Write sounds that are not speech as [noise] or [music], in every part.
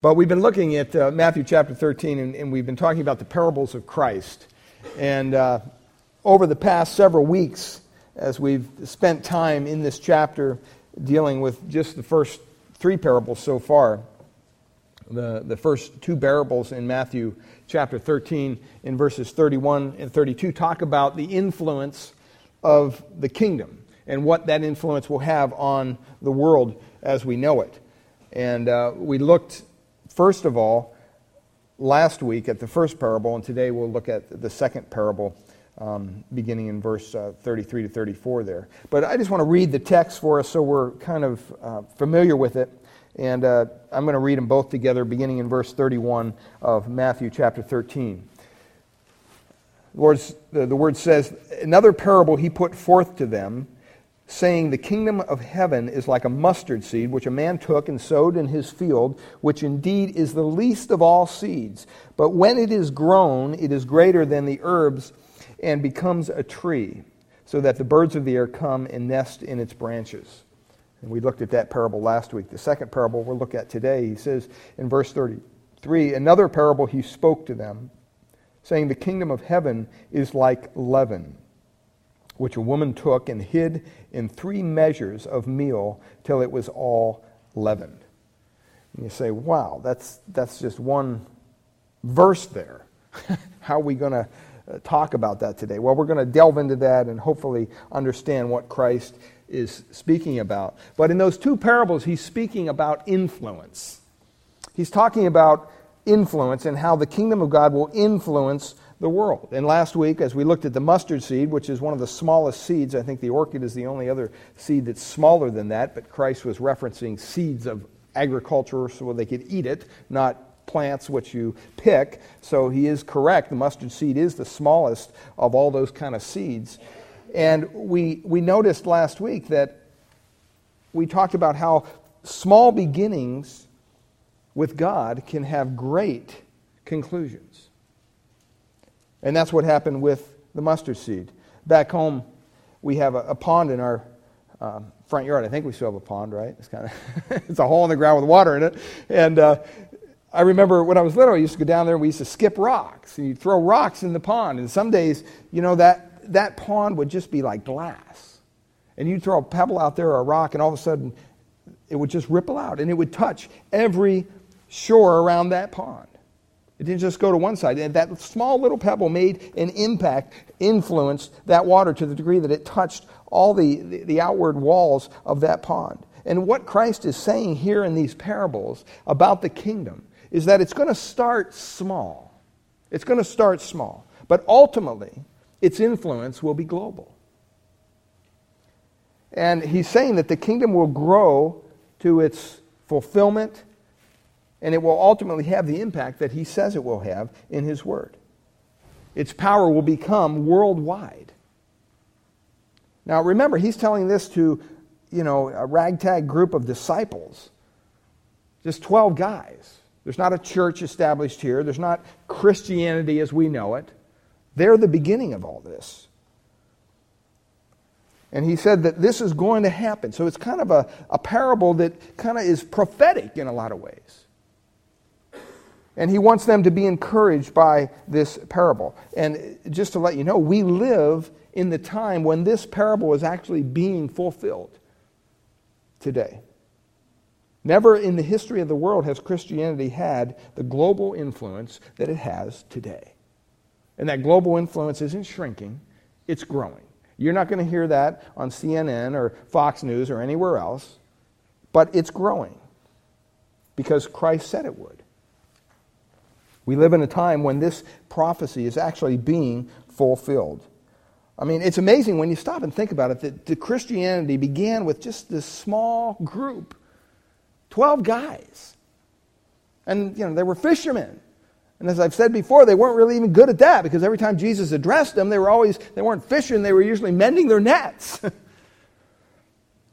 But we've been looking at uh, Matthew chapter 13, and, and, we've been talking about the parables of Christ. And uh, over the past several weeks, as we've spent time in this chapter dealing with just the first three parables so far, the, the first two parables in Matthew chapter 13, in verses 31 and 32, talk about the influence of the kingdom and what that influence will have on the world as we know it. And uh, we looked first of all, last week at the first parable, and today we'll look at the second parable, um, beginning in verse uh, 33 to 34 there. But I just want to read the text for us so we're kind of uh, familiar with it. And uh, I'm going to read them both together, beginning in verse 31 of Matthew chapter 13. The, the, the word says, Another parable he put forth to them saying, The kingdom of heaven is like a mustard seed, which a man took and sowed in his field, which indeed is the least of all seeds. But when it is grown, it is greater than the herbs and becomes a tree, so that the birds of the air come and nest in its branches. And we looked at that parable last week. The second parable we'll look at today, he says in verse 33 Another parable he spoke to them, saying, The kingdom of heaven is like leaven which a woman took and hid in three measures of meal till it was all leavened. And you say, wow, that's, that's just one verse there. [laughs] How are we going to uh, talk about that today? Well, we're going to delve into that and hopefully understand what Christ is speaking about. But in those two parables, he's speaking about influence. He's talking about influence and how the kingdom of God will influence the world. And last week, as we looked at the mustard seed, which is one of the smallest seeds, I think the orchid is the only other seed that's smaller than that, but Christ was referencing seeds of agriculture so they could eat it, not plants which you pick. So he is correct. The mustard seed is the smallest of all those kind of seeds. And we, we noticed last week that we talked about how small beginnings with God can have great conclusions. And that's what happened with the mustard seed. Back home, we have a, a pond in our um, front yard. I think we still have a pond, right? It's kind of [laughs] it's a hole in the ground with water in it. And uh, I remember when I was little, I used to go down there. and We used to skip rocks, and you'd throw rocks in the pond. And some days, you know, that that pond would just be like glass, and you'd throw a pebble out there or a rock, and all of a sudden, it would just ripple out, and it would touch every shore around that pond. It didn't just go to one side. And that small little pebble made an impact, influenced that water to the degree that it touched all the, the, the outward walls of that pond. And what Christ is saying here in these parables about the kingdom is that it's going to start small. It's going to start small. But ultimately, its influence will be global. And he's saying that the kingdom will grow to its fulfillment and it will ultimately have the impact that he says it will have in his word. Its power will become worldwide. Now remember, he's telling this to, you know, a ragtag group of disciples. Just 12 guys. There's not a church established here. There's not Christianity as we know it. They're the beginning of all this. And he said that this is going to happen. So it's kind of a, a parable that kind of is prophetic in a lot of ways. And he wants them to be encouraged by this parable. And just to let you know, we live in the time when this parable is actually being fulfilled today. Never in the history of the world has Christianity had the global influence that it has today. And that global influence isn't shrinking, it's growing. You're not going to hear that on CNN or Fox News or anywhere else, but it's growing because Christ said it would. We live in a time when this prophecy is actually being fulfilled. I mean, it's amazing when you stop and think about it that the Christianity began with just this small group 12 guys. And, you know, they were fishermen. And as I've said before, they weren't really even good at that because every time Jesus addressed them, they were always, they weren't fishing, they were usually mending their nets. [laughs]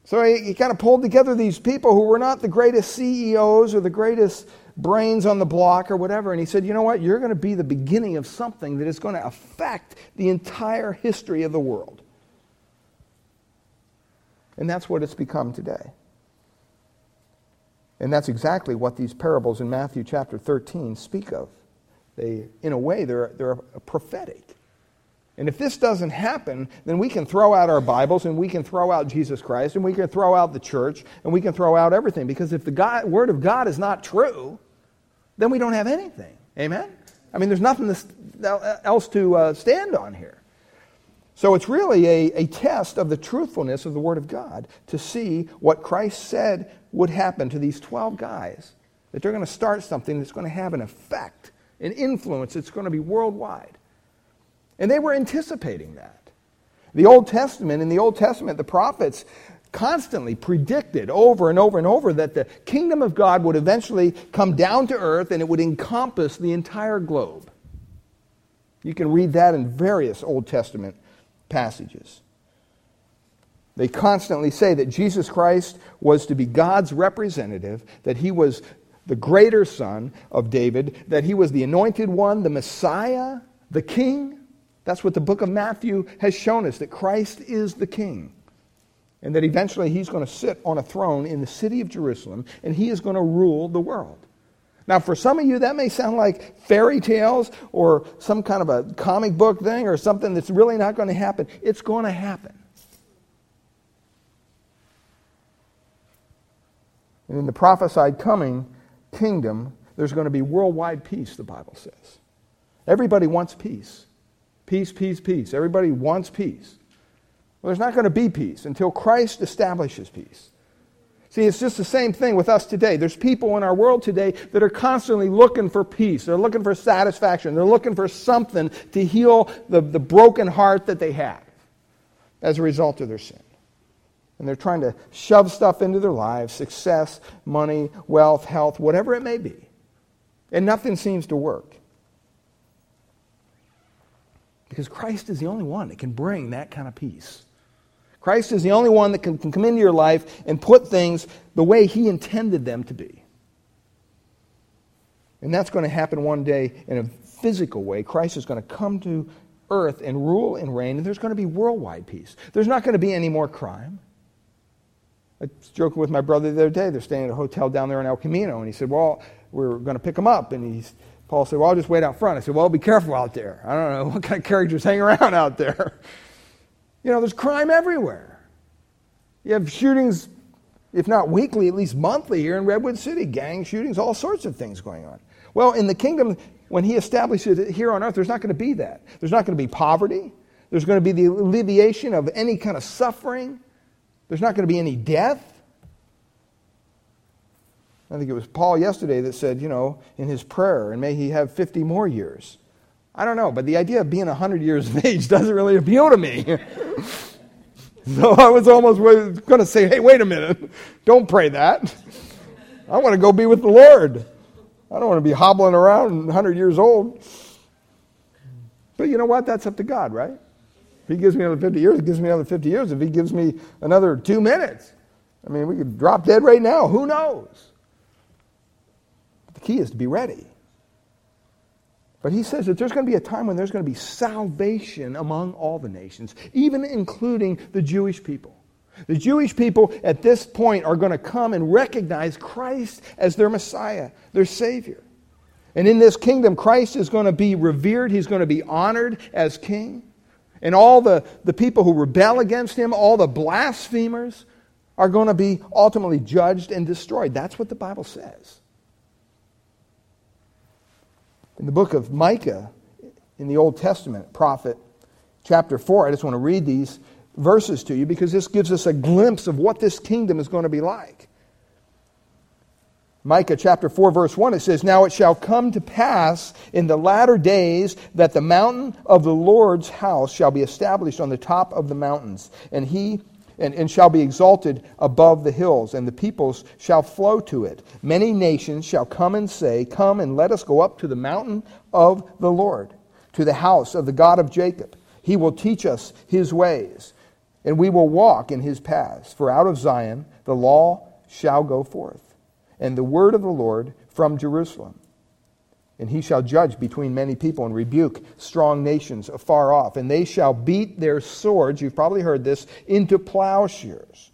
so he, he kind of pulled together these people who were not the greatest CEOs or the greatest brains on the block or whatever. And he said, You know what? You're going to be the beginning of something that is going to affect the entire history of the world. And that's what it's become today. And that's exactly what these parables in Matthew chapter 13 speak of. They, in a way, they're, they're prophetic. And if this doesn't happen, then we can throw out our Bibles and we can throw out Jesus Christ and we can throw out the church and we can throw out everything. Because if the God, Word of God is not true, then we don't have anything. Amen? I mean, there's nothing else to uh, stand on here. So it's really a, a test of the truthfulness of the Word of God to see what Christ said would happen to these 12 guys. That they're going to start something that's going to have an effect, an influence that's going to be worldwide. And they were anticipating that. The Old Testament, in the Old Testament, the prophets constantly predicted over and over and over that the kingdom of God would eventually come down to earth and it would encompass the entire globe. You can read that in various Old Testament passages. They constantly say that Jesus Christ was to be God's representative, that he was the greater son of David, that he was the anointed one, the Messiah, the king. That's what the book of Matthew has shown us, that Christ is the king. And that eventually he's going to sit on a throne in the city of Jerusalem and he is going to rule the world. Now, for some of you, that may sound like fairy tales or some kind of a comic book thing or something that's really not going to happen. It's going to happen. And in the prophesied coming kingdom, there's going to be worldwide peace, the Bible says. Everybody wants peace. Peace, peace, peace. Everybody wants peace. Well, there's not going to be peace until Christ establishes peace. See, it's just the same thing with us today. There's people in our world today that are constantly looking for peace. They're looking for satisfaction. They're looking for something to heal the, the broken heart that they have as a result of their sin. And they're trying to shove stuff into their lives success, money, wealth, health, whatever it may be. And nothing seems to work. Because Christ is the only one that can bring that kind of peace. Christ is the only one that can, can come into your life and put things the way He intended them to be. And that's going to happen one day in a physical way. Christ is going to come to earth and rule and reign, and there's going to be worldwide peace. There's not going to be any more crime. I was joking with my brother the other day. They're staying at a hotel down there in El Camino, and he said, Well, we're going to pick them up. And he's, Paul said, Well, I'll just wait out front. I said, Well, be careful out there. I don't know [laughs] what kind of characters hang around out there. [laughs] You know, there's crime everywhere. You have shootings, if not weekly, at least monthly here in Redwood City, gang shootings, all sorts of things going on. Well, in the kingdom, when he establishes it here on earth, there's not going to be that. There's not going to be poverty. There's going to be the alleviation of any kind of suffering. There's not going to be any death. I think it was Paul yesterday that said, you know, in his prayer, and may he have 50 more years. I don't know, but the idea of being 100 years of [laughs] age doesn't really appeal to me. [laughs] so I was almost going to say, hey, wait a minute. Don't pray that. I want to go be with the Lord. I don't want to be hobbling around 100 years old. But you know what? That's up to God, right? If He gives me another 50 years, He gives me another 50 years. If He gives me another two minutes, I mean, we could drop dead right now. Who knows? Key is to be ready. But he says that there's going to be a time when there's going to be salvation among all the nations, even including the Jewish people. The Jewish people at this point are going to come and recognize Christ as their Messiah, their Savior. And in this kingdom, Christ is going to be revered, he's going to be honored as king. And all the, the people who rebel against him, all the blasphemers, are going to be ultimately judged and destroyed. That's what the Bible says. In the book of Micah, in the Old Testament, prophet, chapter 4, I just want to read these verses to you because this gives us a glimpse of what this kingdom is going to be like. Micah chapter 4, verse 1, it says, Now it shall come to pass in the latter days that the mountain of the Lord's house shall be established on the top of the mountains, and he and, and shall be exalted above the hills, and the peoples shall flow to it. Many nations shall come and say, Come and let us go up to the mountain of the Lord, to the house of the God of Jacob. He will teach us his ways, and we will walk in his paths. For out of Zion the law shall go forth, and the word of the Lord from Jerusalem. And he shall judge between many people and rebuke strong nations afar off. And they shall beat their swords, you've probably heard this, into plowshares,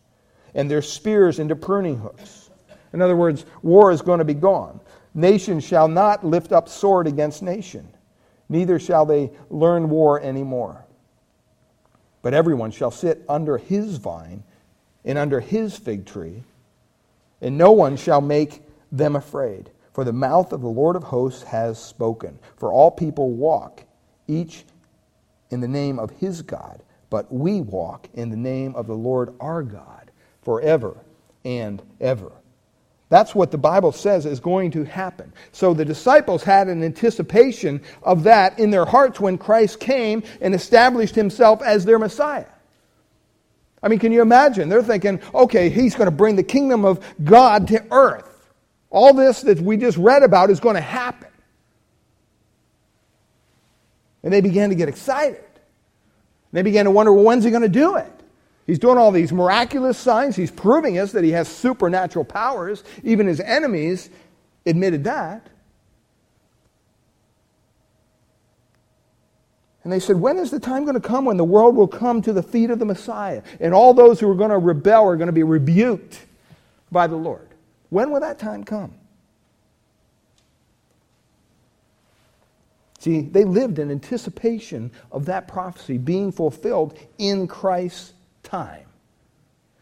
and their spears into pruning hooks. In other words, war is going to be gone. Nation shall not lift up sword against nation, neither shall they learn war anymore. But everyone shall sit under his vine and under his fig tree, and no one shall make them afraid. For the mouth of the Lord of hosts has spoken. For all people walk, each in the name of his God, but we walk in the name of the Lord our God forever and ever. That's what the Bible says is going to happen. So the disciples had an anticipation of that in their hearts when Christ came and established himself as their Messiah. I mean, can you imagine? They're thinking, okay, he's going to bring the kingdom of God to earth. All this that we just read about is going to happen. And they began to get excited. They began to wonder, well, when's he going to do it? He's doing all these miraculous signs. He's proving us that he has supernatural powers. Even his enemies admitted that. And they said, When is the time going to come when the world will come to the feet of the Messiah? And all those who are going to rebel are going to be rebuked by the Lord. When will that time come? See, they lived in anticipation of that prophecy being fulfilled in Christ's time.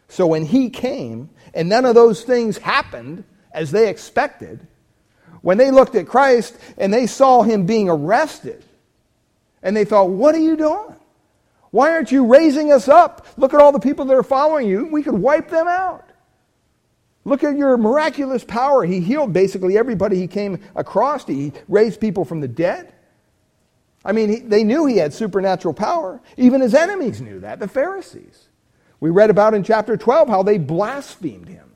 So when he came and none of those things happened as they expected, when they looked at Christ and they saw him being arrested, and they thought, What are you doing? Why aren't you raising us up? Look at all the people that are following you. We could wipe them out. Look at your miraculous power. He healed basically everybody he came across. He raised people from the dead. I mean, he, they knew he had supernatural power. Even his enemies knew that, the Pharisees. We read about in chapter 12 how they blasphemed him.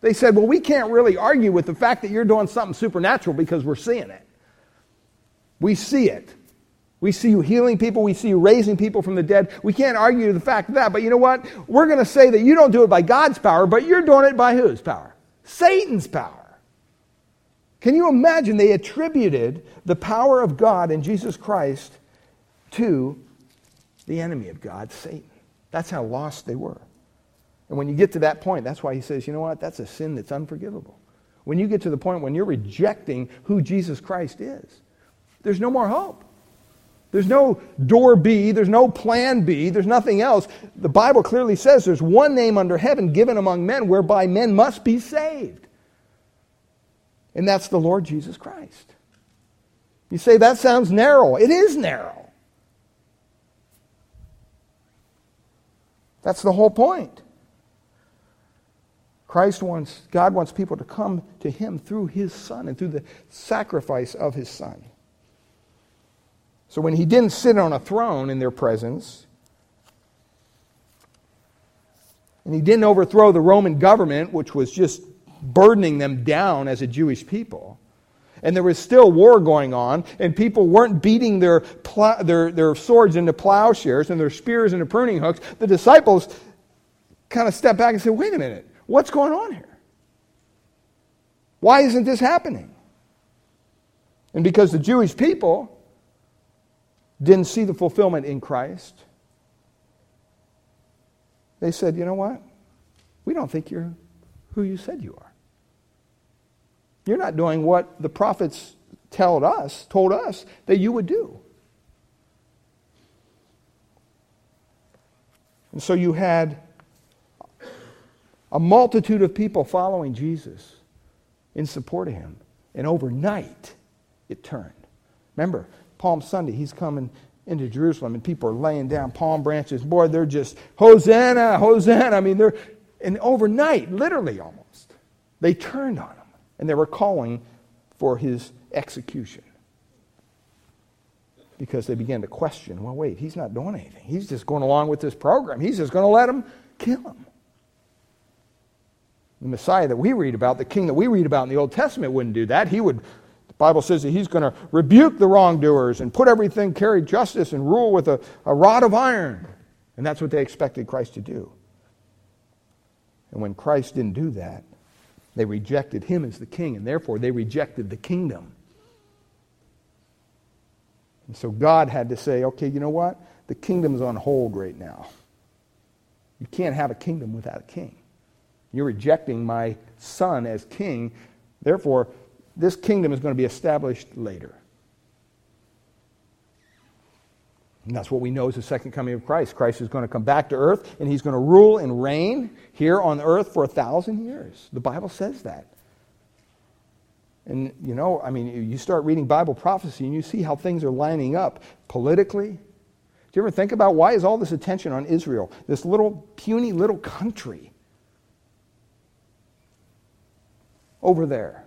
They said, Well, we can't really argue with the fact that you're doing something supernatural because we're seeing it. We see it. We see you healing people. We see you raising people from the dead. We can't argue the fact of that. But you know what? We're going to say that you don't do it by God's power, but you're doing it by whose power? Satan's power. Can you imagine? They attributed the power of God in Jesus Christ to the enemy of God, Satan. That's how lost they were. And when you get to that point, that's why he says, you know what? That's a sin that's unforgivable. When you get to the point when you're rejecting who Jesus Christ is, there's no more hope. There's no door B, there's no plan B, there's nothing else. The Bible clearly says there's one name under heaven given among men whereby men must be saved. And that's the Lord Jesus Christ. You say that sounds narrow. It is narrow. That's the whole point. Christ wants, God wants people to come to Him through His Son and through the sacrifice of His Son. So when He didn't sit on a throne in their presence, and He didn't overthrow the Roman government, which was just burdening them down as a Jewish people, and there was still war going on, and people weren't beating their, plow, their, their swords into plowshares and their spears into pruning hooks. The disciples kind of stepped back and said, Wait a minute, what's going on here? Why isn't this happening? And because the Jewish people didn't see the fulfillment in Christ, they said, You know what? We don't think you're who you said you are. You're not doing what the prophets told us, told us that you would do. And so you had a multitude of people following Jesus in support of him. And overnight, it turned. Remember, Palm Sunday, he's coming into Jerusalem and people are laying down palm branches. Boy, they're just, Hosanna, Hosanna. I mean, they're, and overnight, literally almost, they turned on him and they were calling for his execution. Because they began to question well, wait, he's not doing anything. He's just going along with this program. He's just going to let them kill him. The Messiah that we read about, the king that we read about in the Old Testament, wouldn't do that. He would, Bible says that he's going to rebuke the wrongdoers and put everything, carry justice, and rule with a, a rod of iron. And that's what they expected Christ to do. And when Christ didn't do that, they rejected him as the king, and therefore they rejected the kingdom. And so God had to say, okay, you know what? The kingdom's on hold right now. You can't have a kingdom without a king. You're rejecting my son as king. Therefore, this kingdom is going to be established later. And that's what we know is the second coming of Christ. Christ is going to come back to earth and he's going to rule and reign here on earth for a thousand years. The Bible says that. And, you know, I mean, you start reading Bible prophecy and you see how things are lining up politically. Do you ever think about why is all this attention on Israel, this little puny little country over there?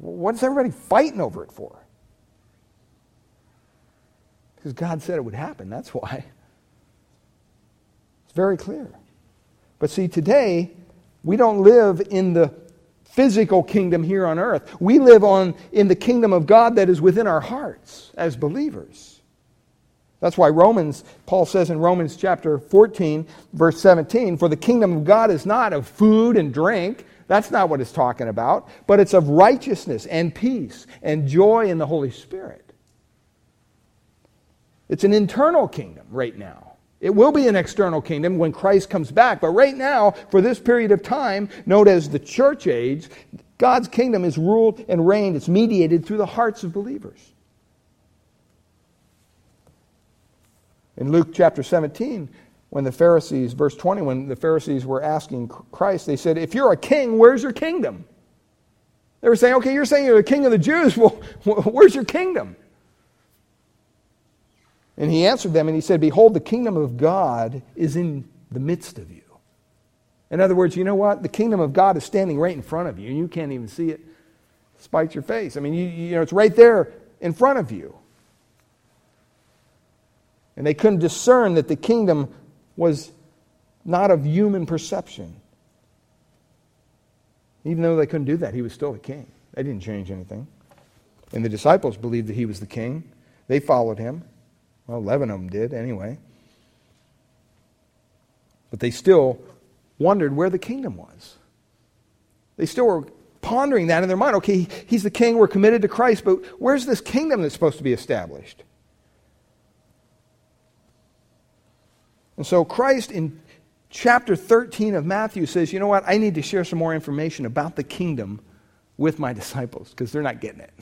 What's everybody fighting over it for? Because God said it would happen. That's why. It's very clear. But see, today, we don't live in the physical kingdom here on earth. We live on in the kingdom of God that is within our hearts as believers. That's why Romans, Paul says in Romans chapter 14, verse 17, for the kingdom of God is not of food and drink. That's not what it's talking about, but it's of righteousness and peace and joy in the Holy Spirit. It's an internal kingdom right now. It will be an external kingdom when Christ comes back. But right now, for this period of time, known as the church age, God's kingdom is ruled and reigned. It's mediated through the hearts of believers. In Luke chapter 17, when the Pharisees, verse 20, when the Pharisees were asking Christ, they said, If you're a king, where's your kingdom? They were saying, Okay, you're saying you're the king of the Jews. [laughs] Well, where's your kingdom? And he answered them and he said, Behold, the kingdom of God is in the midst of you. In other words, you know what? The kingdom of God is standing right in front of you, and you can't even see it despite your face. I mean, you, you know, it's right there in front of you. And they couldn't discern that the kingdom was not of human perception. Even though they couldn't do that, he was still the king. They didn't change anything. And the disciples believed that he was the king. They followed him. Well, 11 of them did anyway. But they still wondered where the kingdom was. They still were pondering that in their mind. Okay, he's the king, we're committed to Christ, but where's this kingdom that's supposed to be established? And so Christ in chapter 13 of Matthew says, you know what? I need to share some more information about the kingdom with my disciples because they're not getting it.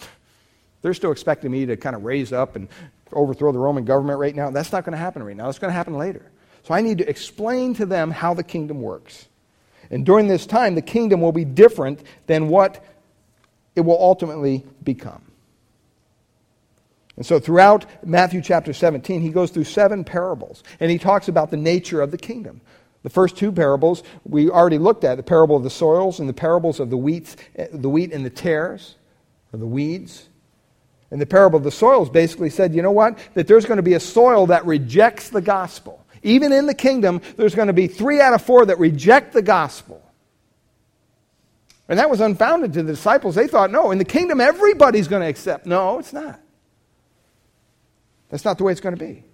They're still expecting me to kind of raise up and overthrow the Roman government right now. That's not going to happen right now. It's going to happen later. So I need to explain to them how the kingdom works. And during this time, the kingdom will be different than what it will ultimately become. And so throughout Matthew chapter 17, he goes through seven parables, and he talks about the nature of the kingdom. The first two parables we already looked at the parable of the soils and the parables of the wheat, eh, the wheat and the tares, or the weeds. And the parable of the soils basically said, you know what? That there's going to be a soil that rejects the gospel. Even in the kingdom, there's going to be three out of four that reject the gospel. And that was unfounded to the disciples. They thought, no, in the kingdom, everybody's going to accept. No, it's not. That's not the way it's going to be.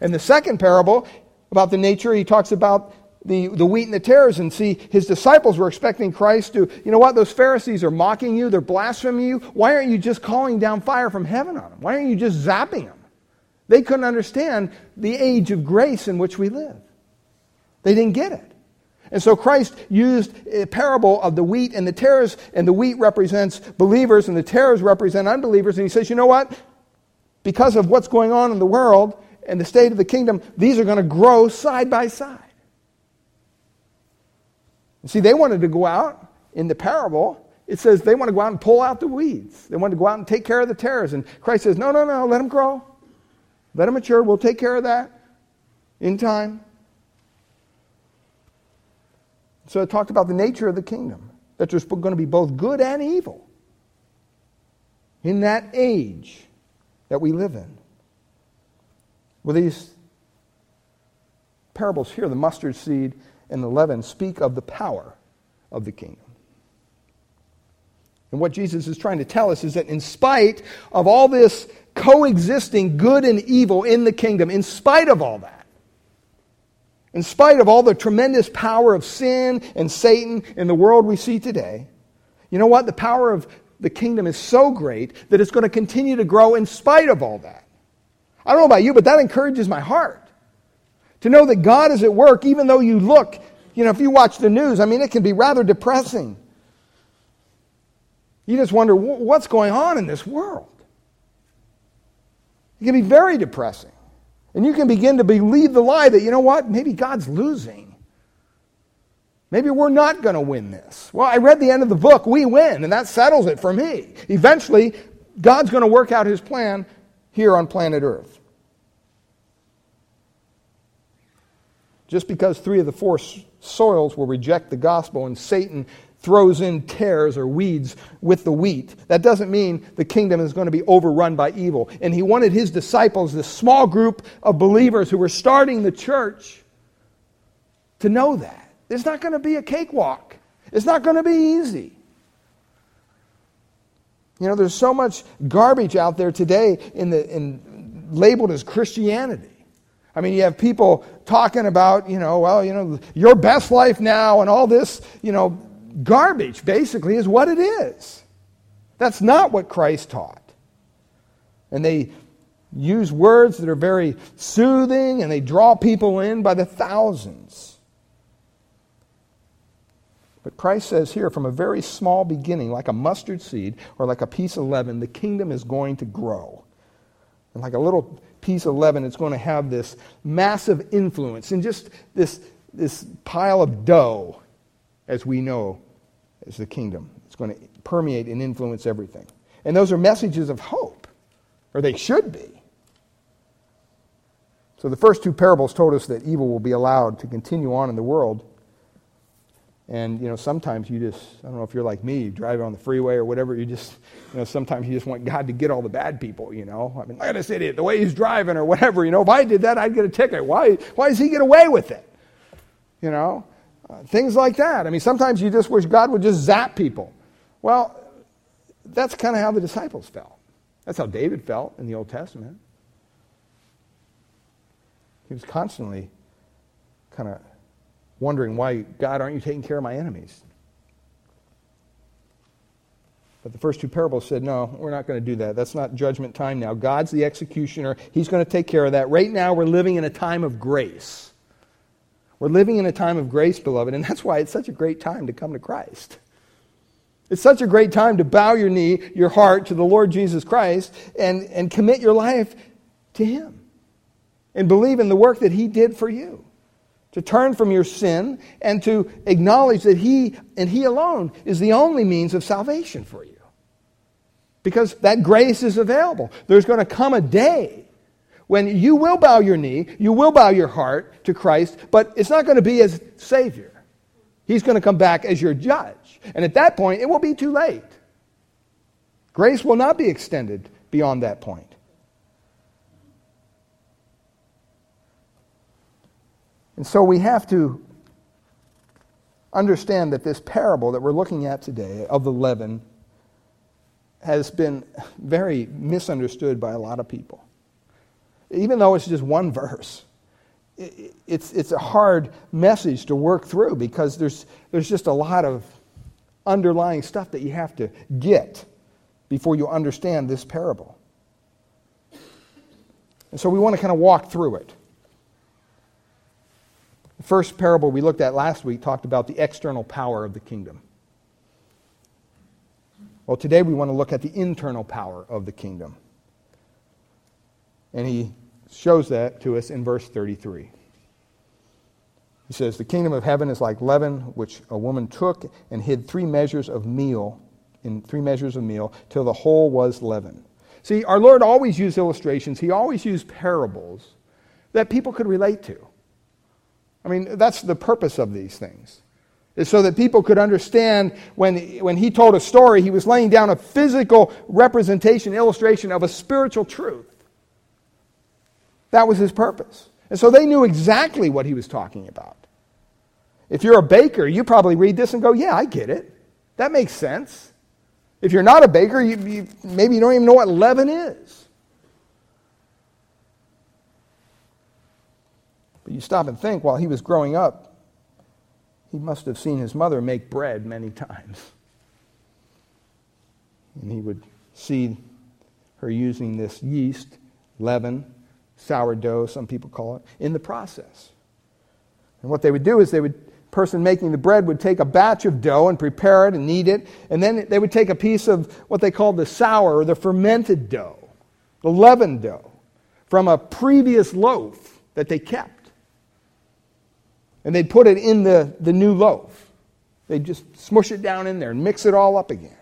And the second parable about the nature, he talks about the, the wheat and the tares and see his disciples were expecting Christ to, you know what, those Pharisees are mocking you, they're blaspheming you. Why aren't you just calling down fire from heaven on them? Why aren't you just zapping them? They couldn't understand the age of grace in which we live. They didn't get it. And so Christ used a parable of the wheat and the tares, and the wheat represents believers and the tares represent unbelievers. And he says, you know what? Because of what's going on in the world and the state of the kingdom, these are going to grow side by side. See, they wanted to go out in the parable. It says they want to go out and pull out the weeds. They want to go out and take care of the tares. And Christ says, no, no, no, let them grow. Let them mature. We'll take care of that in time. So it talked about the nature of the kingdom, that there's going to be both good and evil in that age that we live in. Well, these parables here, the mustard seed and leaven speak of the power of the kingdom. And what Jesus is trying to tell us is that in spite of all this coexisting good and evil in the kingdom, in spite of all that, in spite of all the tremendous power of sin and Satan in the world we see today, you know what? The power of the kingdom is so great that it's going to continue to grow in spite of all that. I don't know about you, but that encourages my heart. To know that God is at work, even though you look you know, if you watch the news, I mean, it can be rather depressing. You just wonder what's going on in this world. It can be very depressing. And you can begin to believe the lie that, you know what, maybe God's losing. Maybe we're not going to win this. Well, I read the end of the book, we win, and that settles it for me. Eventually, God's going to work out his plan here on planet Earth. Just because three of the four soils will reject the gospel and Satan throws in tares or weeds with the wheat, that doesn't mean the kingdom is going to be overrun by evil. And he wanted his disciples, this small group of believers who were starting the church, to know that. It's not going to be a cakewalk, it's not going to be easy. You know, there's so much garbage out there today in the, in, labeled as Christianity. I mean, you have people talking about, you know, well, you know, your best life now and all this, you know, garbage basically is what it is. That's not what Christ taught. And they use words that are very soothing and they draw people in by the thousands. But Christ says here, from a very small beginning, like a mustard seed or like a piece of leaven, the kingdom is going to grow. And like a little piece of leaven, it's going to have this massive influence in just this, this pile of dough, as we know as the kingdom. It's going to permeate and influence everything. And those are messages of hope, or they should be. So the first two parables told us that evil will be allowed to continue on in the world and you know, sometimes you just I don't know if you're like me, you drive on the freeway or whatever, you just you know, sometimes you just want God to get all the bad people, you know. I mean, look at this idiot, the way he's driving or whatever, you know. If I did that, I'd get a ticket. Why why does he get away with it? You know? Uh, things like that. I mean, sometimes you just wish God would just zap people. Well, that's kind of how the disciples felt. That's how David felt in the Old Testament. He was constantly kind of wondering why, God, aren't you taking care of my enemies? But the first two parables said, no, we're not going to do that. That's not judgment time now. God's the executioner. He's going to take care of that. Right now, we're living in a time of grace. We're living in a time of grace, beloved, and that's why it's such a great time to come to Christ. It's such a great time to bow your knee, your heart to the Lord Jesus Christ and, and commit your life to Him and believe in the work that He did for you to turn from your sin and to acknowledge that He and He alone is the only means of salvation for you. Because that grace is available. There's going to come a day when you will bow your knee, you will bow your heart to Christ, but it's not going to be as Savior. He's going to come back as your judge. And at that point, it will be too late. Grace will not be extended beyond that point. And so we have to understand that this parable that we're looking at today of the leaven has been very misunderstood by a lot of people. Even though it's just one verse, it's, it's a hard message to work through because there's, there's just a lot of underlying stuff that you have to get before you understand this parable. And so we want to kind of walk through it. The first parable we looked at last week talked about the external power of the kingdom. Well, today we want to look at the internal power of the kingdom. And he shows that to us in verse 33. He says, The kingdom of heaven is like leaven, which a woman took and hid three measures of meal, in three measures of meal, till the whole was leaven. See, our Lord always used illustrations, he always used parables that people could relate to. I mean, that's the purpose of these things. Is so that people could understand when, when he told a story, he was laying down a physical representation, illustration of a spiritual truth. That was his purpose. And so they knew exactly what he was talking about. If you're a baker, you probably read this and go, Yeah, I get it. That makes sense. If you're not a baker, you, you, maybe you don't even know what leaven is. But you stop and think, while he was growing up, he must have seen his mother make bread many [laughs] times. And he would see her using this yeast, leaven, sourdough, some people call it, in the process. And what they would do is they would person making the bread would take a batch of dough and prepare it and knead it, and then they would take a piece of what they called the sour or the fermented dough, the leavened dough, from a previous loaf that they kept. And they'd put it in the, the new loaf. They'd just smush it down in there and mix it all up again.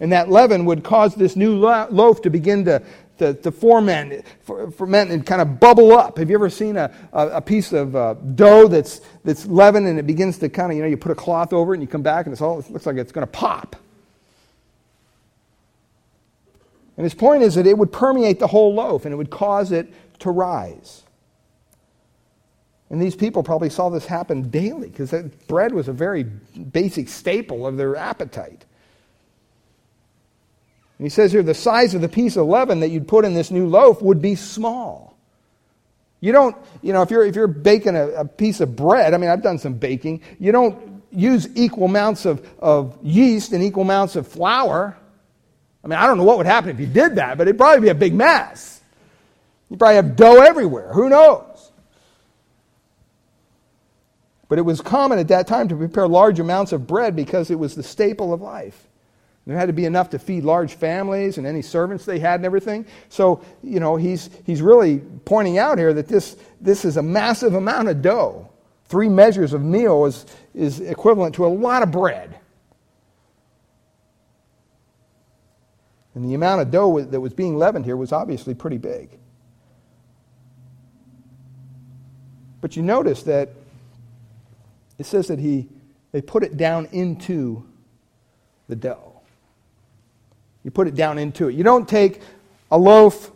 And that leaven would cause this new loaf to begin to, to, to ferment, ferment and kind of bubble up. Have you ever seen a, a, a piece of uh, dough that's, that's leavened and it begins to kind of, you know, you put a cloth over it and you come back and it's all, it looks like it's going to pop. And his point is that it would permeate the whole loaf and it would cause it to rise. And these people probably saw this happen daily because bread was a very basic staple of their appetite. And he says here the size of the piece of leaven that you'd put in this new loaf would be small. You don't, you know, if you're, if you're baking a, a piece of bread, I mean, I've done some baking, you don't use equal amounts of, of yeast and equal amounts of flour. I mean, I don't know what would happen if you did that, but it'd probably be a big mess. You'd probably have dough everywhere. Who knows? But it was common at that time to prepare large amounts of bread because it was the staple of life. There had to be enough to feed large families and any servants they had and everything. So, you know, he's, he's really pointing out here that this, this is a massive amount of dough. Three measures of meal is, is equivalent to a lot of bread. And the amount of dough that was being leavened here was obviously pretty big. But you notice that it says that he, they put it down into the dough. You put it down into it. You don't take a loaf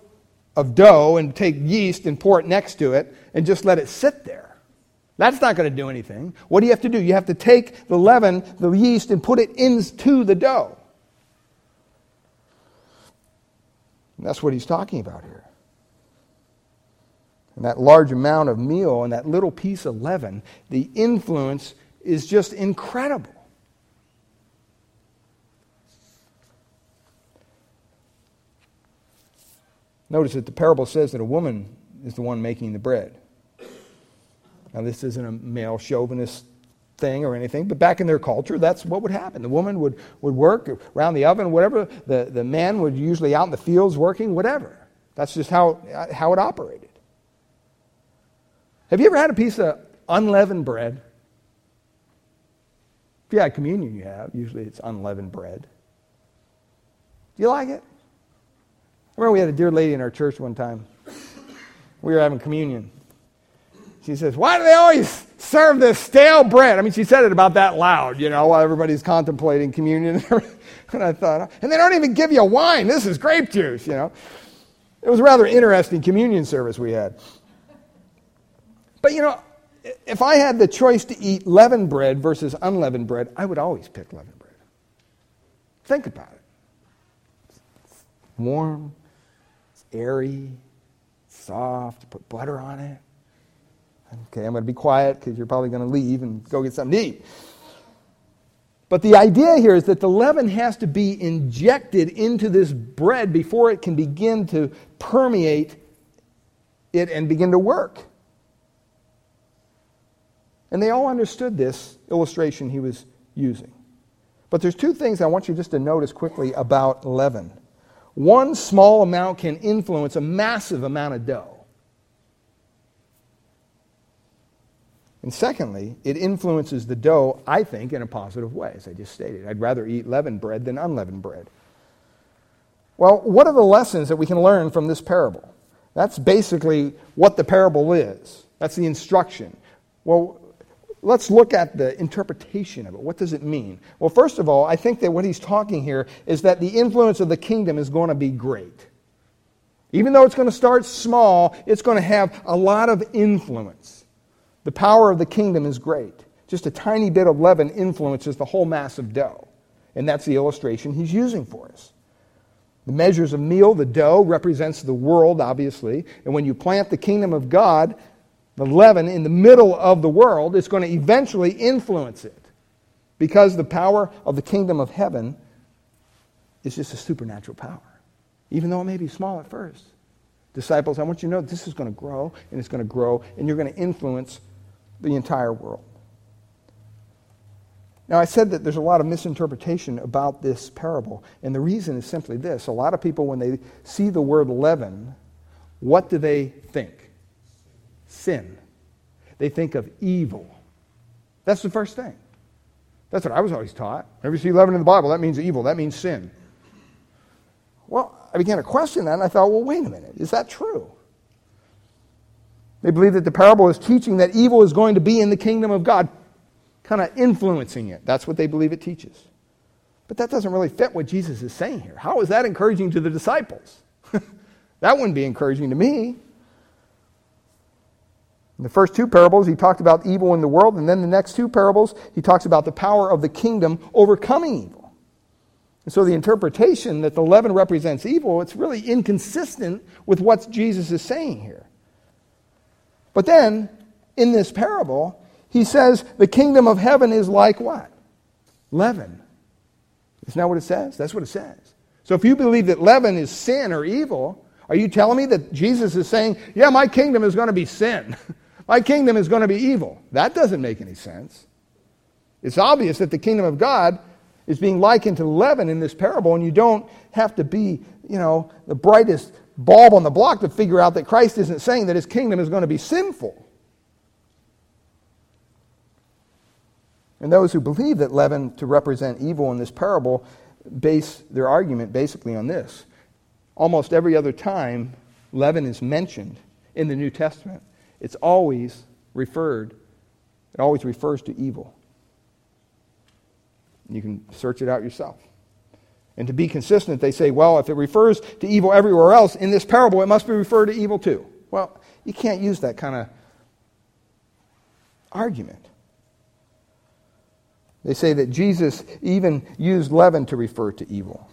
of dough and take yeast and pour it next to it and just let it sit there. That's not going to do anything. What do you have to do? You have to take the leaven, the yeast, and put it into the dough. And that's what he's talking about here. And that large amount of meal and that little piece of leaven, the influence is just incredible. Notice that the parable says that a woman is the one making the bread. Now, this isn't a male chauvinist thing or anything, but back in their culture, that's what would happen. The woman would, would work around the oven, whatever. The, the man would usually out in the fields working, whatever. That's just how, how it operated. Have you ever had a piece of unleavened bread? If you had communion, you have. Usually it's unleavened bread. Do you like it? I remember we had a dear lady in our church one time. We were having communion. She says, Why do they always serve this stale bread? I mean, she said it about that loud, you know, while everybody's contemplating communion. [laughs] and I thought, and they don't even give you wine. This is grape juice, you know. It was a rather interesting communion service we had. But, you know, if I had the choice to eat leavened bread versus unleavened bread, I would always pick leavened bread. Think about it. It's warm, it's airy, soft, put butter on it. Okay, I'm going to be quiet because you're probably going to leave and go get something to eat. But the idea here is that the leaven has to be injected into this bread before it can begin to permeate it and begin to work. And they all understood this illustration he was using. But there's two things I want you just to notice quickly about leaven. One small amount can influence a massive amount of dough. And secondly, it influences the dough, I think, in a positive way, as I just stated. I'd rather eat leavened bread than unleavened bread. Well, what are the lessons that we can learn from this parable? That's basically what the parable is. That's the instruction. Well, let's look at the interpretation of it. What does it mean? Well, first of all, I think that what he's talking here is that the influence of the kingdom is going to be great. Even though it's going to start small, it's going to have a lot of influence. The power of the kingdom is great. Just a tiny bit of leaven influences the whole mass of dough. And that's the illustration he's using for us. The measures of meal, the dough, represents the world, obviously. And when you plant the kingdom of God, the leaven in the middle of the world is going to eventually influence it because the power of the kingdom of heaven is just a supernatural power, even though it may be small at first. Disciples, I want you to know this is going to grow and it's going to grow and you're going to influence the entire world. Now, I said that there's a lot of misinterpretation about this parable, and the reason is simply this. A lot of people, when they see the word leaven, what do they think? Sin. They think of evil. That's the first thing. That's what I was always taught. Whenever you see leaven in the Bible, that means evil, that means sin. Well, I began to question that, and I thought, well, wait a minute, is that true? They believe that the parable is teaching that evil is going to be in the kingdom of God, kind of influencing it. That's what they believe it teaches. But that doesn't really fit what Jesus is saying here. How is that encouraging to the disciples? [laughs] that wouldn't be encouraging to me. In the first two parables, he talked about evil in the world, and then the next two parables, he talks about the power of the kingdom overcoming evil. And so the interpretation that the leaven represents evil, it's really inconsistent with what Jesus is saying here. But then, in this parable, he says the kingdom of heaven is like what? Leaven. Isn't that what it says? That's what it says. So if you believe that leaven is sin or evil, are you telling me that Jesus is saying, yeah, my kingdom is going to be sin? [laughs] my kingdom is going to be evil? That doesn't make any sense. It's obvious that the kingdom of God is being likened to leaven in this parable, and you don't have to be, you know, the brightest bulb on the block to figure out that Christ isn't saying that his kingdom is going to be sinful. And those who believe that leaven to represent evil in this parable base their argument basically on this. Almost every other time leaven is mentioned in the New Testament, it's always referred, it always refers to evil. You can search it out yourself. And to be consistent, they say, well, if it refers to evil everywhere else, in this parable, it must be referred to evil too. Well, you can't use that kind of argument. They say that Jesus even used leaven to refer to evil.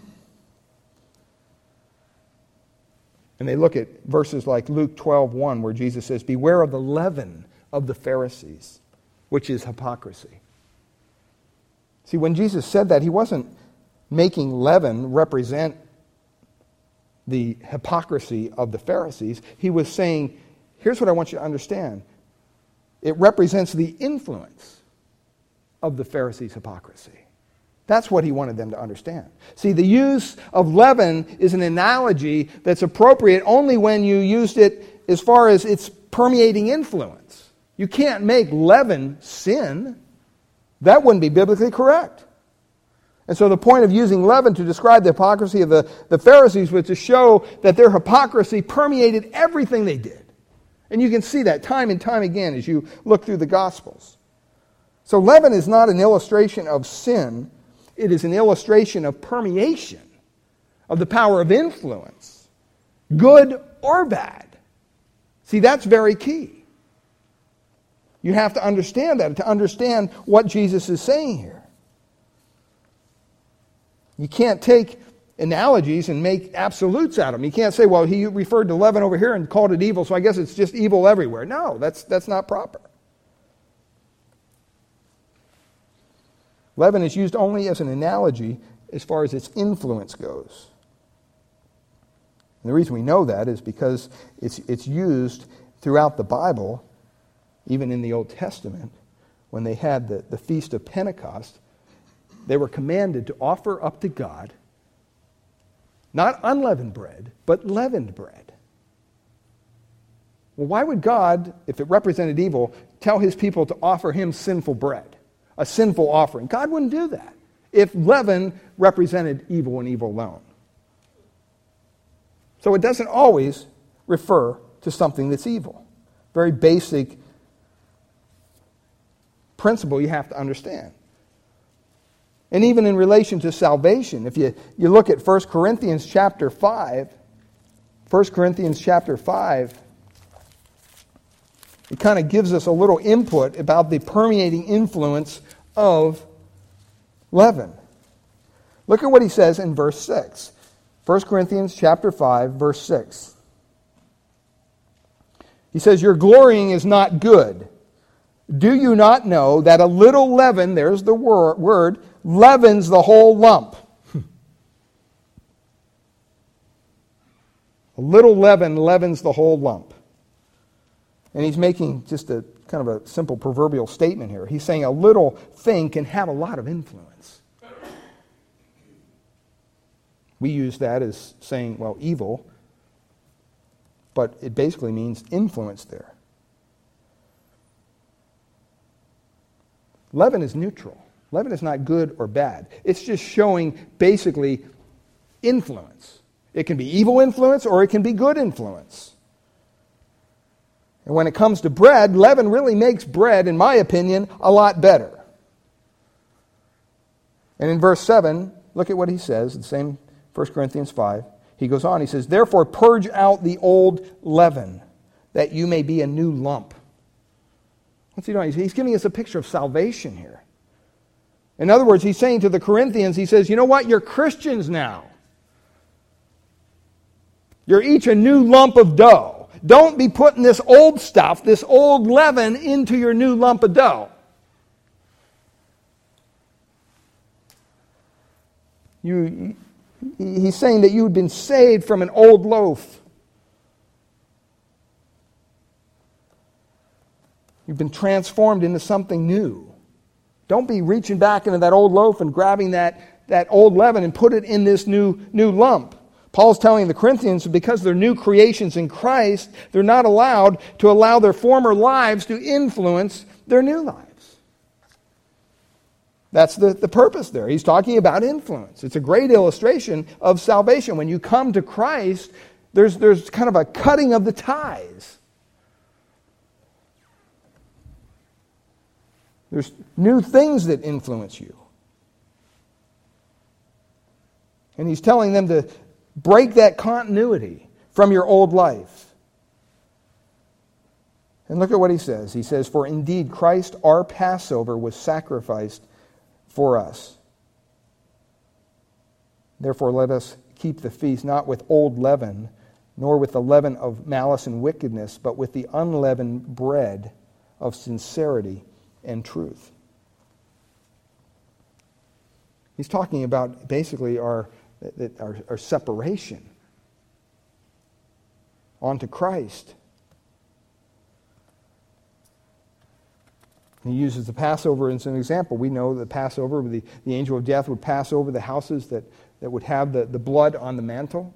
And they look at verses like Luke 12:1 where Jesus says, "Beware of the leaven of the Pharisees, which is hypocrisy." See, when Jesus said that, he wasn't making leaven represent the hypocrisy of the Pharisees. He was saying, here's what I want you to understand it represents the influence of the Pharisees' hypocrisy. That's what he wanted them to understand. See, the use of leaven is an analogy that's appropriate only when you used it as far as its permeating influence. You can't make leaven sin. That wouldn't be biblically correct. And so the point of using leaven to describe the hypocrisy of the, the Pharisees was to show that their hypocrisy permeated everything they did. And you can see that time and time again as you look through the Gospels. So leaven is not an illustration of sin, it is an illustration of permeation, of the power of influence, good or bad. See, that's very key. You have to understand that to understand what Jesus is saying here. You can't take analogies and make absolutes out of them. You can't say, well, he referred to leaven over here and called it evil, so I guess it's just evil everywhere. No, that's, that's not proper. Leaven is used only as an analogy as far as its influence goes. And the reason we know that is because it's, it's used throughout the Bible, even in the Old Testament, when they had the, the Feast of Pentecost they were commanded to offer up to God not unleavened bread, but leavened bread. Well, why would God, if it represented evil, tell his people to offer him sinful bread, a sinful offering? God wouldn't do that if leaven represented evil and evil alone. So it doesn't always refer to something that's evil. Very basic principle you have to understand. And even in relation to salvation, if you, you look at 1 Corinthians chapter 5, 1 Corinthians chapter 5, it kind of gives us a little input about the permeating influence of leaven. Look at what he says in verse 6. 1 Corinthians chapter 5, verse 6. He says, Your glorying is not good. Do you not know that a little leaven, there's the word, leavens the whole lump? [laughs] a little leaven leavens the whole lump. And he's making just a kind of a simple proverbial statement here. He's saying a little thing can have a lot of influence. We use that as saying, well, evil, but it basically means influence there. Leaven is neutral. Leaven is not good or bad. It's just showing basically influence. It can be evil influence or it can be good influence. And when it comes to bread, leaven really makes bread, in my opinion, a lot better. And in verse 7, look at what he says, the same 1 Corinthians 5. He goes on, he says, Therefore, purge out the old leaven, that you may be a new lump. What's he doing? He's giving us a picture of salvation here. In other words, he's saying to the Corinthians, he says, You know what? You're Christians now. You're each a new lump of dough. Don't be putting this old stuff, this old leaven, into your new lump of dough. You, he's saying that you'd been saved from an old loaf. You've been transformed into something new. Don't be reaching back into that old loaf and grabbing that, that old leaven and put it in this new, new lump. Paul's telling the Corinthians because they're new creations in Christ, they're not allowed to allow their former lives to influence their new lives. That's the, the purpose there. He's talking about influence. It's a great illustration of salvation. When you come to Christ, there's, there's kind of a cutting of the ties. There's new things that influence you. And he's telling them to Break that continuity from your old life. And look at what he says. He says, For indeed Christ, our Passover, was sacrificed for us. Therefore, let us keep the feast not with old leaven, nor with the leaven of malice and wickedness, but with the unleavened bread of sincerity and truth. He's talking about basically our that our, our separation onto Christ. He uses the Passover as an example. We know the Passover, the, the angel of death would pass over the houses that, that would have the, the blood on the mantle.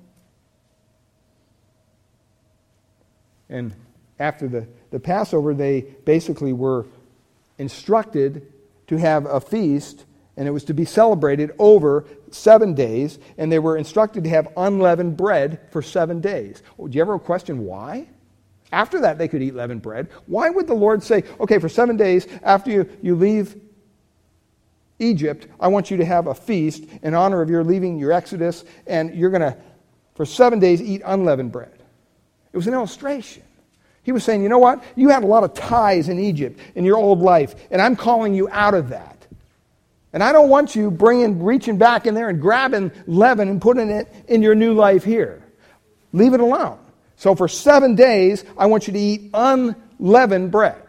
And after the, the Passover, they basically were instructed to have a feast and it was to be celebrated over seven days, and they were instructed to have unleavened bread for seven days. Oh, do you ever question why? After that, they could eat leavened bread. Why would the Lord say, okay, for seven days after you, you leave Egypt, I want you to have a feast in honor of your leaving your Exodus, and you're going to, for seven days, eat unleavened bread? It was an illustration. He was saying, you know what? You had a lot of ties in Egypt in your old life, and I'm calling you out of that. And I don't want you bringing, reaching back in there and grabbing leaven and putting it in your new life here. Leave it alone. So for seven days, I want you to eat unleavened bread.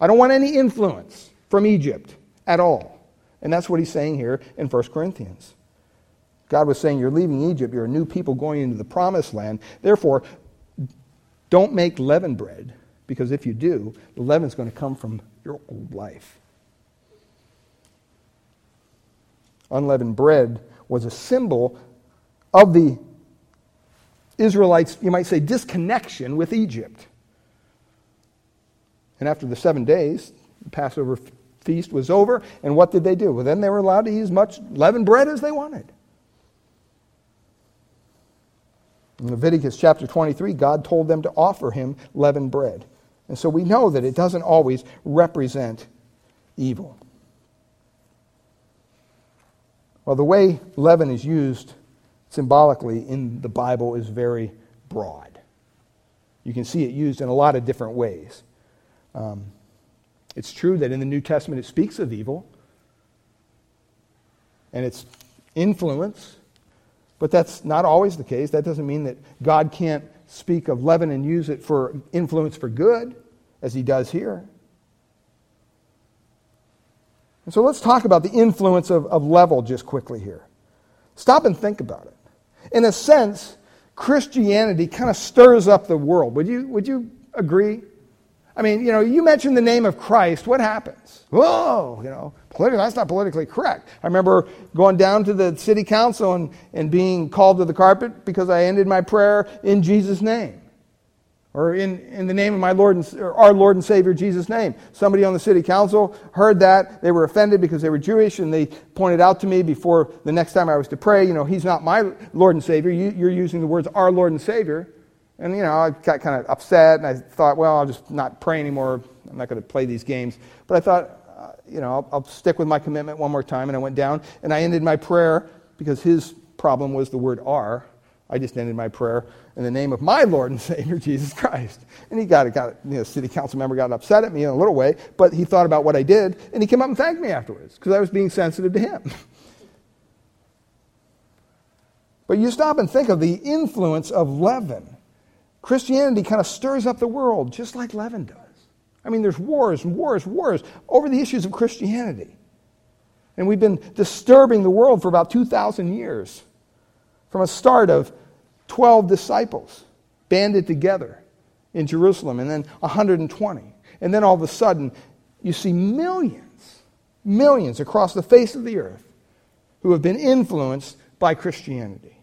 I don't want any influence from Egypt at all. And that's what he's saying here in 1 Corinthians. God was saying, You're leaving Egypt. You're a new people going into the promised land. Therefore, don't make leavened bread, because if you do, the leaven's going to come from your old life. Unleavened bread was a symbol of the Israelites, you might say, disconnection with Egypt. And after the seven days, the Passover feast was over, and what did they do? Well, then they were allowed to eat as much leavened bread as they wanted. In Leviticus chapter 23, God told them to offer him leavened bread. And so we know that it doesn't always represent evil. Well, the way leaven is used symbolically in the Bible is very broad. You can see it used in a lot of different ways. Um, it's true that in the New Testament it speaks of evil and its influence, but that's not always the case. That doesn't mean that God can't speak of leaven and use it for influence for good, as he does here. And so let's talk about the influence of, of leaven just quickly here. Stop and think about it. In a sense, Christianity kind of stirs up the world. Would you, would you agree? I mean, you know, you mention the name of Christ, what happens? Whoa, you know, politically, that's not politically correct. I remember going down to the city council and, and being called to the carpet because I ended my prayer in Jesus' name. Or in, in the name of my Lord and, our Lord and Savior Jesus' name. Somebody on the city council heard that. They were offended because they were Jewish, and they pointed out to me before the next time I was to pray, you know, he's not my Lord and Savior. You, you're using the words our Lord and Savior. And, you know, I got kind of upset and I thought, well, I'll just not pray anymore. I'm not going to play these games. But I thought, uh, you know, I'll, I'll stick with my commitment one more time. And I went down and I ended my prayer because his problem was the word R. I just ended my prayer in the name of my Lord and [laughs] Savior, Jesus Christ. And he got, got you know, city council member got upset at me in a little way, but he thought about what I did and he came up and thanked me afterwards because I was being sensitive to him. [laughs] but you stop and think of the influence of leaven Christianity kind of stirs up the world just like leaven does. I mean, there's wars and wars, and wars over the issues of Christianity. And we've been disturbing the world for about 2,000 years. From a start of 12 disciples banded together in Jerusalem, and then 120. And then all of a sudden, you see millions, millions across the face of the earth who have been influenced by Christianity.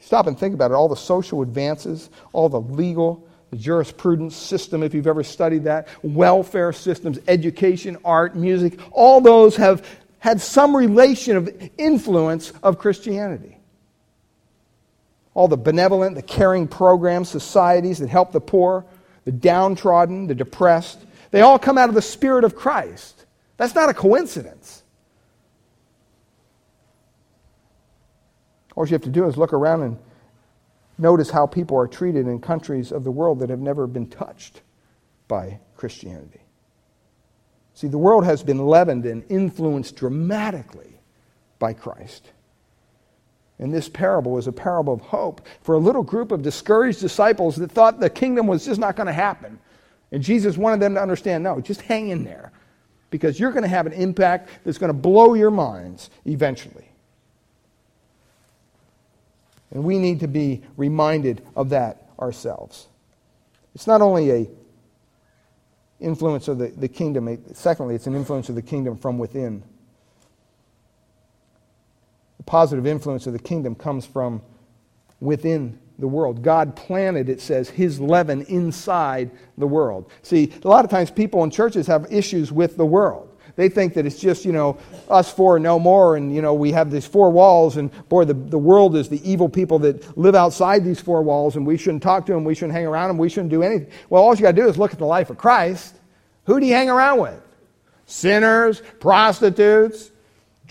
Stop and think about it. All the social advances, all the legal, the jurisprudence system, if you've ever studied that, welfare systems, education, art, music, all those have had some relation of influence of Christianity. All the benevolent, the caring programs, societies that help the poor, the downtrodden, the depressed, they all come out of the Spirit of Christ. That's not a coincidence. All you have to do is look around and notice how people are treated in countries of the world that have never been touched by Christianity. See, the world has been leavened and influenced dramatically by Christ. And this parable is a parable of hope for a little group of discouraged disciples that thought the kingdom was just not going to happen. And Jesus wanted them to understand no, just hang in there because you're going to have an impact that's going to blow your minds eventually. And we need to be reminded of that ourselves. It's not only a influence of the, the kingdom, secondly, it's an influence of the kingdom from within. The positive influence of the kingdom comes from within the world. God planted, it says, his leaven inside the world. See, a lot of times people in churches have issues with the world. They think that it's just, you know, us four no more, and, you know, we have these four walls, and boy, the, the world is the evil people that live outside these four walls, and we shouldn't talk to them, we shouldn't hang around them, we shouldn't do anything. Well, all you got to do is look at the life of Christ. Who do you hang around with? Sinners, prostitutes,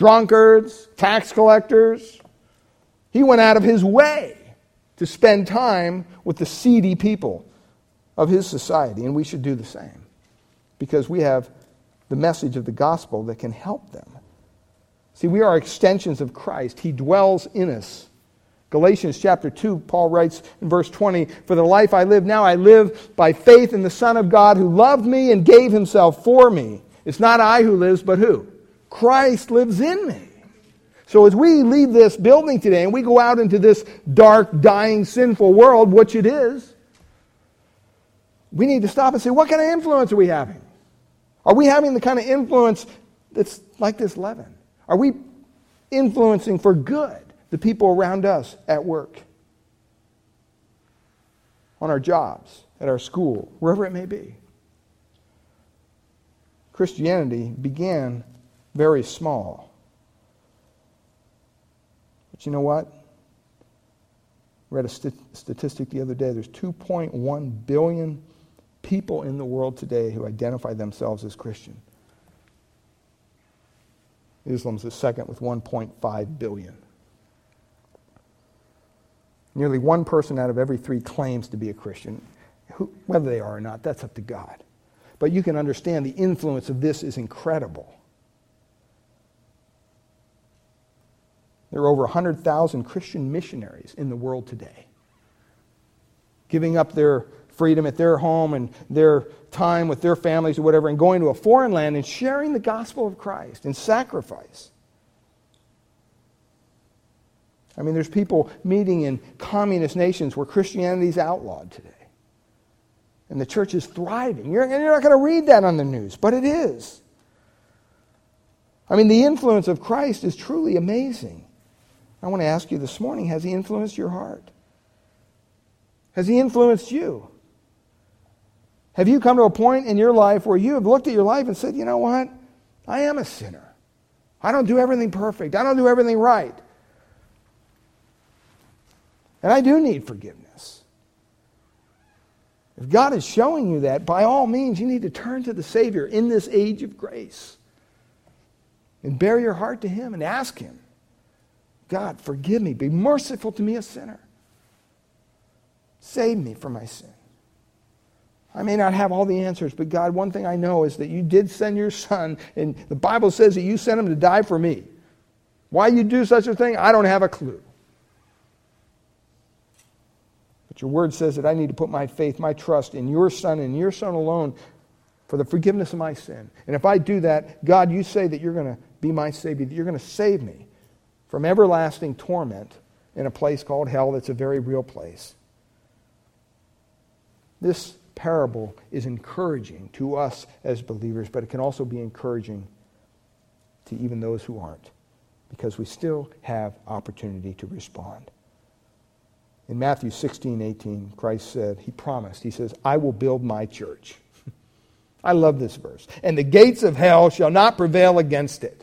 drunkards, tax collectors. He went out of his way to spend time with the seedy people of his society, and we should do the same because we have the message of the gospel that can help them. See, we are extensions of Christ. He dwells in us. Galatians chapter 2, Paul writes in verse 20 For the life I live now, I live by faith in the Son of God who loved me and gave himself for me. It's not I who lives, but who? Christ lives in me. So as we leave this building today and we go out into this dark, dying, sinful world, which it is, we need to stop and say, what kind of influence are we having? Are we having the kind of influence that's like this leaven? Are we influencing for good the people around us at work, on our jobs, at our school, wherever it may be? Christianity began very small. But you know what? I read a st- statistic the other day. There's 2.1 billion people in the world today who identify themselves as Christian. Islam's the second with 1.5 billion. Nearly one person out of every three claims to be a Christian. Who, whether they are or not, that's up to God. But you can understand the influence of this is incredible. There are over 100,000 Christian missionaries in the world today, giving up their freedom at their home and their time with their families or whatever, and going to a foreign land and sharing the gospel of Christ in sacrifice. I mean, there's people meeting in communist nations where Christianity is outlawed today. and the church is thriving. You're, you're not going to read that on the news, but it is. I mean, the influence of Christ is truly amazing. I want to ask you this morning has he influenced your heart? Has he influenced you? Have you come to a point in your life where you have looked at your life and said, you know what? I am a sinner. I don't do everything perfect. I don't do everything right. And I do need forgiveness. If God is showing you that, by all means, you need to turn to the Savior in this age of grace and bare your heart to Him and ask Him, God, forgive me. Be merciful to me, a sinner. Save me from my sin. I may not have all the answers, but God, one thing I know is that you did send your son, and the Bible says that you sent him to die for me. Why you do such a thing, I don't have a clue. But your word says that I need to put my faith, my trust in your son and your son alone for the forgiveness of my sin. And if I do that, God, you say that you're going to be my Savior, that you're going to save me from everlasting torment in a place called hell that's a very real place. This parable is encouraging to us as believers, but it can also be encouraging to even those who aren't, because we still have opportunity to respond. In Matthew 16, 18, Christ said, He promised, He says, I will build my church. [laughs] I love this verse. And the gates of hell shall not prevail against it.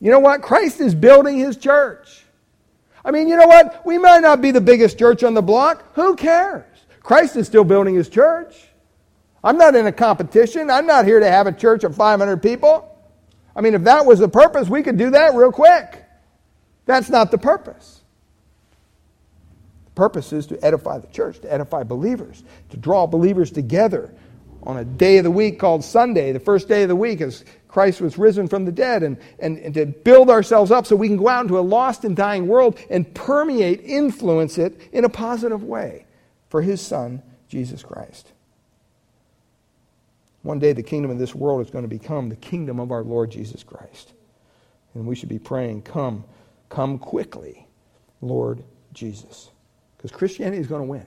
You know what? Christ is building his church. I mean, you know what? We might not be the biggest church on the block. Who cares? Christ is still building his church. I'm not in a competition. I'm not here to have a church of 500 people. I mean, if that was the purpose, we could do that real quick. That's not the purpose. The purpose is to edify the church, to edify believers, to draw believers together on a day of the week called Sunday, the first day of the week, as Christ was risen from the dead, and, and, and to build ourselves up so we can go out into a lost and dying world and permeate, influence it in a positive way for his Son, Jesus Christ. One day, the kingdom of this world is going to become the kingdom of our Lord Jesus Christ. And we should be praying, Come, come quickly, Lord Jesus. Because Christianity is going to win,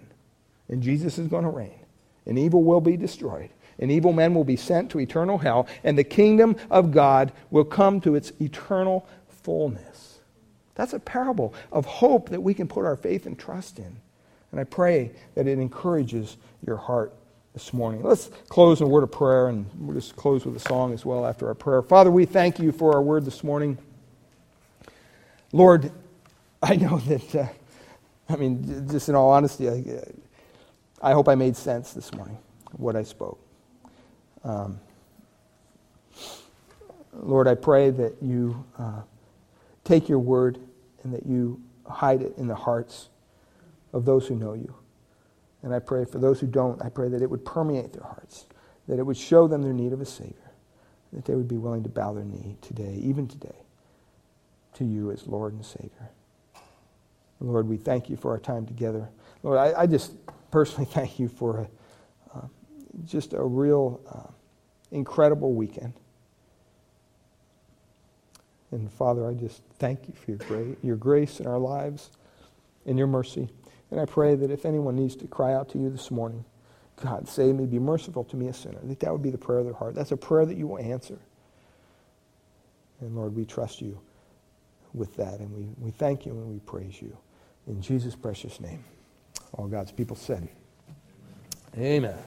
and Jesus is going to reign, and evil will be destroyed, and evil men will be sent to eternal hell, and the kingdom of God will come to its eternal fullness. That's a parable of hope that we can put our faith and trust in. And I pray that it encourages your heart this morning. Let's close in a word of prayer, and we'll just close with a song as well after our prayer. Father, we thank you for our word this morning. Lord, I know [laughs] that, uh, I mean, just in all honesty, I, I hope I made sense this morning what I spoke. Um, Lord, I pray that you uh, take your word and that you hide it in the hearts of those who know you. And I pray for those who don't, I pray that it would permeate their hearts, that it would show them their need of a Savior, that they would be willing to bow their knee today, even today, to you as Lord and Savior. Lord, we thank you for our time together. Lord, I, I just personally [laughs] thank you for a, just a real uh, incredible weekend. And Father, I just thank you for your, your grace in our lives and your mercy. And I pray that if anyone needs to cry out to you this morning, God, save me, be merciful to me, a sinner, that that would be the prayer of their heart. That's a prayer that you will answer. And Lord, we trust you with that. And we, we thank you and we praise you. In Jesus' precious name. All God's people said, Amen.